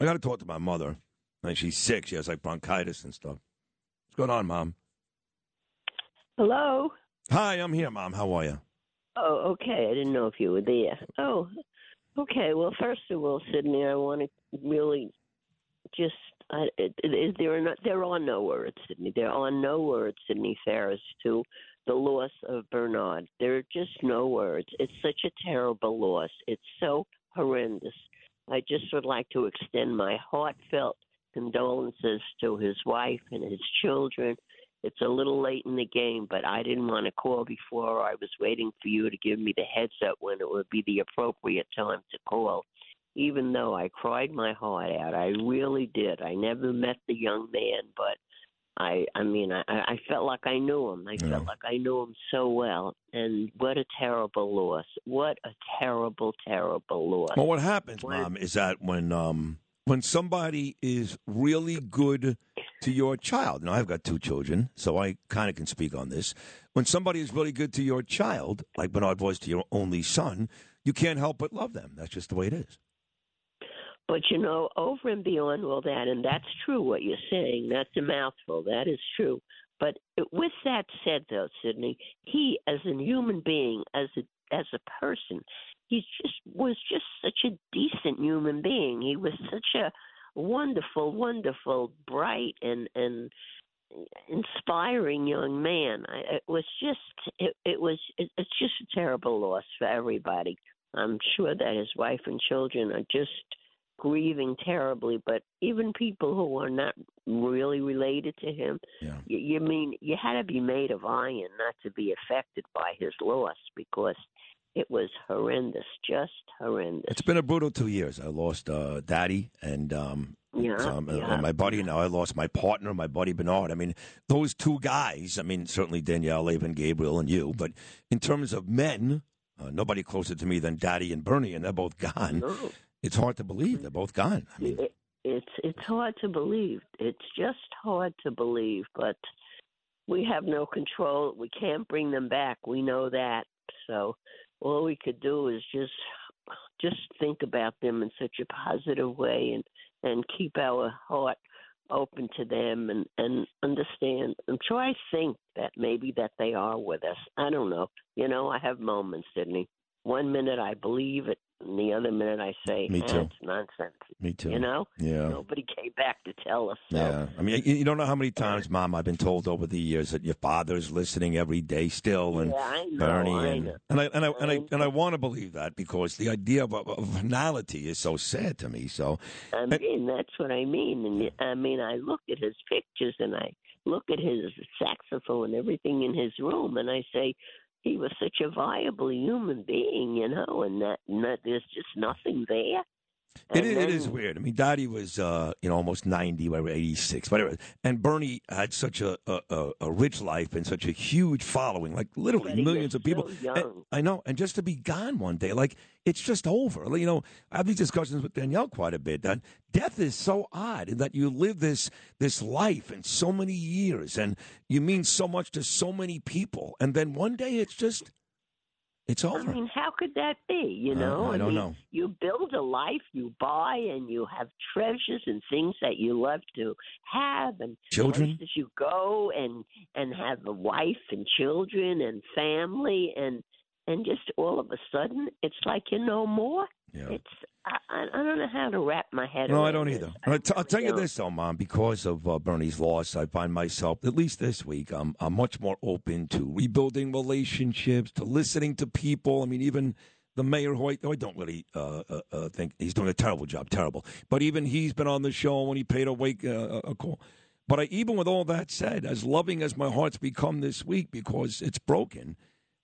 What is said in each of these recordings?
I got to talk to my mother. Like she's sick. She has like bronchitis and stuff. What's going on, Mom? Hello. Hi, I'm here, Mom. How are you? Oh, okay. I didn't know if you were there. Oh, okay. Well, first of all, Sydney, I want to really just. I, it, it, there are not, there are no words, Sydney. There are no words, Sydney Ferris, to the loss of Bernard. There are just no words. It's such a terrible loss. It's so horrendous. I just would like to extend my heartfelt condolences to his wife and his children. It's a little late in the game, but I didn't want to call before. I was waiting for you to give me the heads up when it would be the appropriate time to call. Even though I cried my heart out, I really did. I never met the young man, but I I mean I I felt like I knew him. I Yeah. felt like I knew him so well. And what a terrible loss. What a terrible, terrible loss. Well, what happens, When- Mom, is that when um when somebody is really good to your child. Now, I've got two children, so I kind of can speak on this. When somebody is really good to your child, like Bernard was to your only son, you can't help but love them. That's just the way it is. But you know, over and beyond all that, and that's true what you're saying. That's a mouthful. That is true. But with that said, though, Sidney, he as a human being, as a as a person, he just was just such a decent human being. He was such a wonderful, wonderful, bright, and and inspiring young man. I, it was just it, it was it, it's just a terrible loss for everybody. I'm sure that his wife and children are just grieving terribly, but even people who are not really related to him, Yeah. you, you mean you had to be made of iron not to be affected by his loss because it was horrendous, just horrendous. It's been a brutal two years. I lost uh, Daddy and um, Yeah, um, yeah. and my buddy. Now I lost my partner, my buddy Bernard. I mean, those two guys. I mean, certainly Danielle, Avon, Gabriel, and you. But in terms of men, uh, nobody closer to me than Daddy and Bernie, and they're both gone. No. It's hard to believe they're both gone. I mean, it, it's it's hard to believe. It's just hard to believe, but we have no control. We can't bring them back. We know that. So all we could do is just just think about them in such a positive way and and keep our heart open to them and and understand and try to think that maybe that they are with us. I don't know. You know, I have moments, Sydney. One minute I believe it, and the other minute I say, Me "Ah, too. it's nonsense. me too. You know, Yeah. nobody came back to tell us. So. Yeah, I mean, you, you don't know how many times, Mom, I've been told over the years that your father's listening every day still, and Yeah, I know, and, and I and I and I, and I want to believe that because the idea of, of, of finality is so sad to me. So, I mean, that's what I mean. And I mean, I look at his pictures and I look at his saxophone and everything in his room, and I say he was such a viable human being, you know, and that, and that there's just nothing there. It it is weird. I mean, Daddy was, uh, you know, almost 90, whatever, 86, whatever. And Bernie had such a, a, a, rich life and such a huge following, like literally millions of people. so And- I know. And just to be gone one day, like, it's just over. You know, I have these discussions with Danielle quite a bit that death is so odd in that you live this, this life in so many years and you mean so much to so many people. And then one day it's just, it's I mean, how could that be? You Uh, know, I don't mean, know. You build a life, you buy, and you have treasures and things that you love to have, and Children? places you go, and and have a wife and children and family, and and just all of a sudden, it's like you know more. Yeah. It's I, I don't know how to wrap my head. No, I don't this. either. I t- I'll tell you don't. this, though, Mom, because of uh, Bernie's loss, I find myself, at least this week, I'm, I'm much more open to rebuilding relationships, to listening to people. I mean, even the mayor, who I, who I don't really uh, uh, uh, think he's doing a terrible job, terrible. But even he's been on the show when he paid a wake uh, a call. But I, even with all that said, as loving as my heart's become this week because it's broken,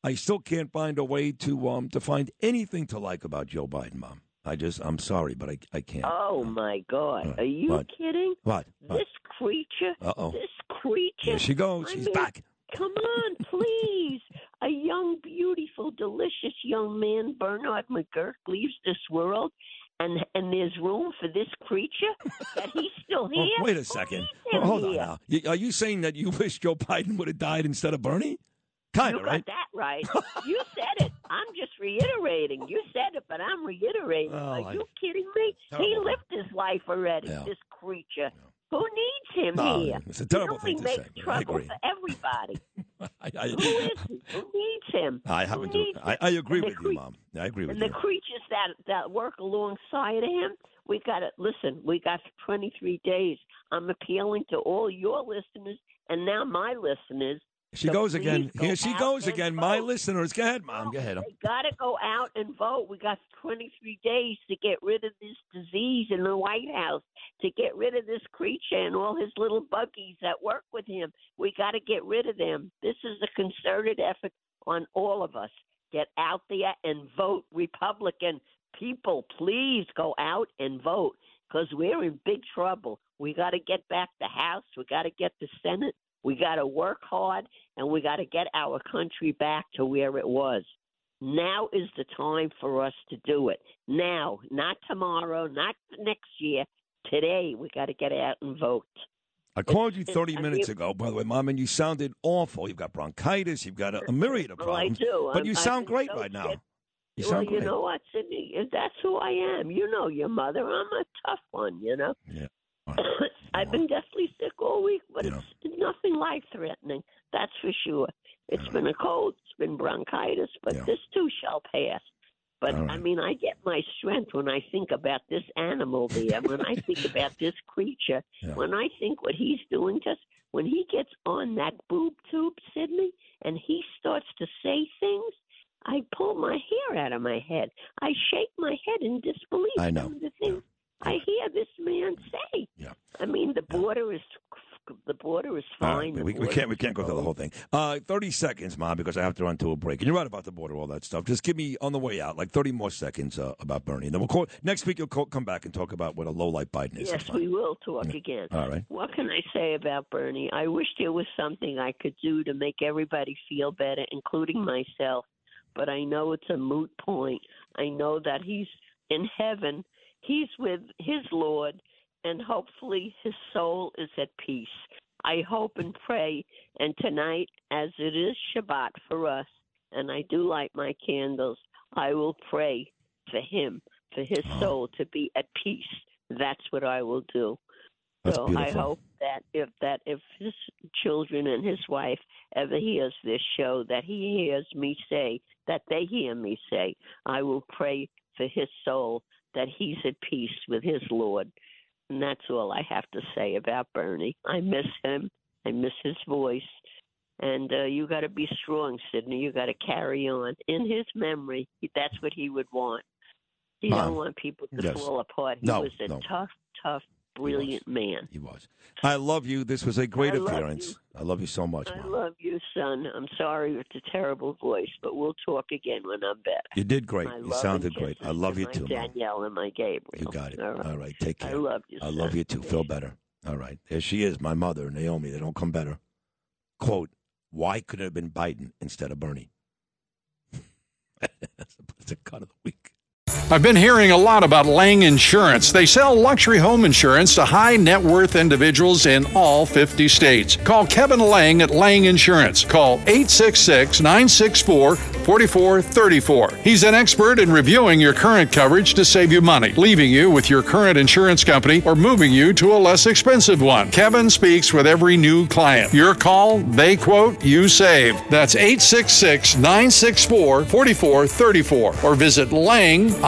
I still can't find a way to um to find anything to like about Joe Biden, Mom. I just, I'm sorry, but I, I can't. Oh my God! What? Are you What? kidding? What? What? This creature. Uh-oh. This creature. Here she goes. I She's mean, back. Come on, please. A young, beautiful, delicious young man, Bernard McGuirk, leaves this world, and and there's room for this creature that he's still Oh, here. wait a second. him Hold on now. Are you saying that you wish Joe Biden would have died instead of Bernie? Kind of, right? that right. you said it. I'm just reiterating. You said it, but I'm reiterating. Well, Are I- you kidding me? He lived his life already. Yeah. This creature. Who needs him No, here? it's a He terrible only thing to makes say, but I trouble agree. for everybody. I, I, Who is he? Who needs him? I happen to. I? I agree And with you, Mom. I agree with And the creatures that that work alongside of him, we got to listen. We got 23 days. I'm appealing to all your listeners and now my listeners. She so goes again. go Here she goes again. My vote. listeners. Go ahead, Mom. Go ahead. They got to go out and vote. We got 23 days to get rid of this disease in the White House, to get rid of this creature and all his little buggies that work with him. We got to get rid of them. This is a concerted effort on all of us. Get out there and vote Republican. People, please go out and vote because we're in big trouble. We got to get back the House. We got to get the Senate. We got to work hard and we got to get our country back to where it was. Now is the time for us to do it. Now, not tomorrow, not next year. Today, we got to get out and vote. I called you 30 minutes ago, by the way, Mom, and you sounded awful. You've got bronchitis. You've got a, a myriad of Well, I problems. do. But I'm- you sound great so right now. You well, sound you great. know what, Sydney? That's who I am. You know your mother. I'm a tough one, you know. Yeah. I've been deathly sick all week, but Yeah. it's, nothing life threatening. That's for sure. It's Yeah. been a cold, it's been bronchitis, but Yeah. this too shall pass. But All I mean, I get my strength when I think about this animal there, when I think about this creature, Yeah. when I think what he's doing to us. When he gets on that boob tube, Sydney, and he starts to say things, I pull my hair out of my head. I shake my head in disbelief. I know. The things I hear this man say. I mean, the border is the border is fine. right, we, we can't we can't go through the whole thing. Uh, thirty seconds, Mom, because I have to run to a break. And you're right about the border, all that stuff. Just give me on the way out like thirty more seconds uh, about Bernie, and then we'll call next week. You'll call, come back and talk about what a low light Biden is. Yes, we will talk again. All right. What can I say about Bernie? I wish there was something I could do to make everybody feel better, including myself. But I know it's a moot point. I know that he's in heaven. He's with his Lord, and hopefully his soul is at peace. I hope and pray. And tonight, as it is Shabbat for us, and I do light my candles, I will pray for him, for his soul to be at peace. That's what I will do. That's so beautiful. I hope that if that if his children and his wife ever hears this show, that he hears me say, that they hear me say, I will pray for his soul that he's at peace with his Lord. And that's all I have to say about Bernie. I miss him. I miss his voice. And uh, you got to be strong, Sidney. You got to carry on. In his memory, that's what he would want. He Mom, don't want people to yes. fall apart. He No, was a no. tough, tough, brilliant man. He was. I love you. This was a great I appearance. you. I love you so much, Mom. I love you, son. I'm sorry with the terrible voice, but we'll talk again when I'm better. You did great. My You sounded great. I love you too, Mom. Danielle and my Gabriel. You got it. All right. All right. Take care. I love you. I love you too. Feel better. All right. There she is, my mother, Naomi. They don't come better. Quote, why could it have been Biden instead of Bernie? that's, a, cut of the. I've been hearing a lot about Lang Insurance. They sell luxury home insurance to high net worth individuals in all 50 states. Call Kevin Lang at Lang Insurance. Call 866 964 4434. He's an expert in reviewing your current coverage to save you money, leaving you with your current insurance company or moving you to a less expensive one. Kevin speaks with every new client. Your call, they quote, you save. That's 866 964 4434 or visit langins.com.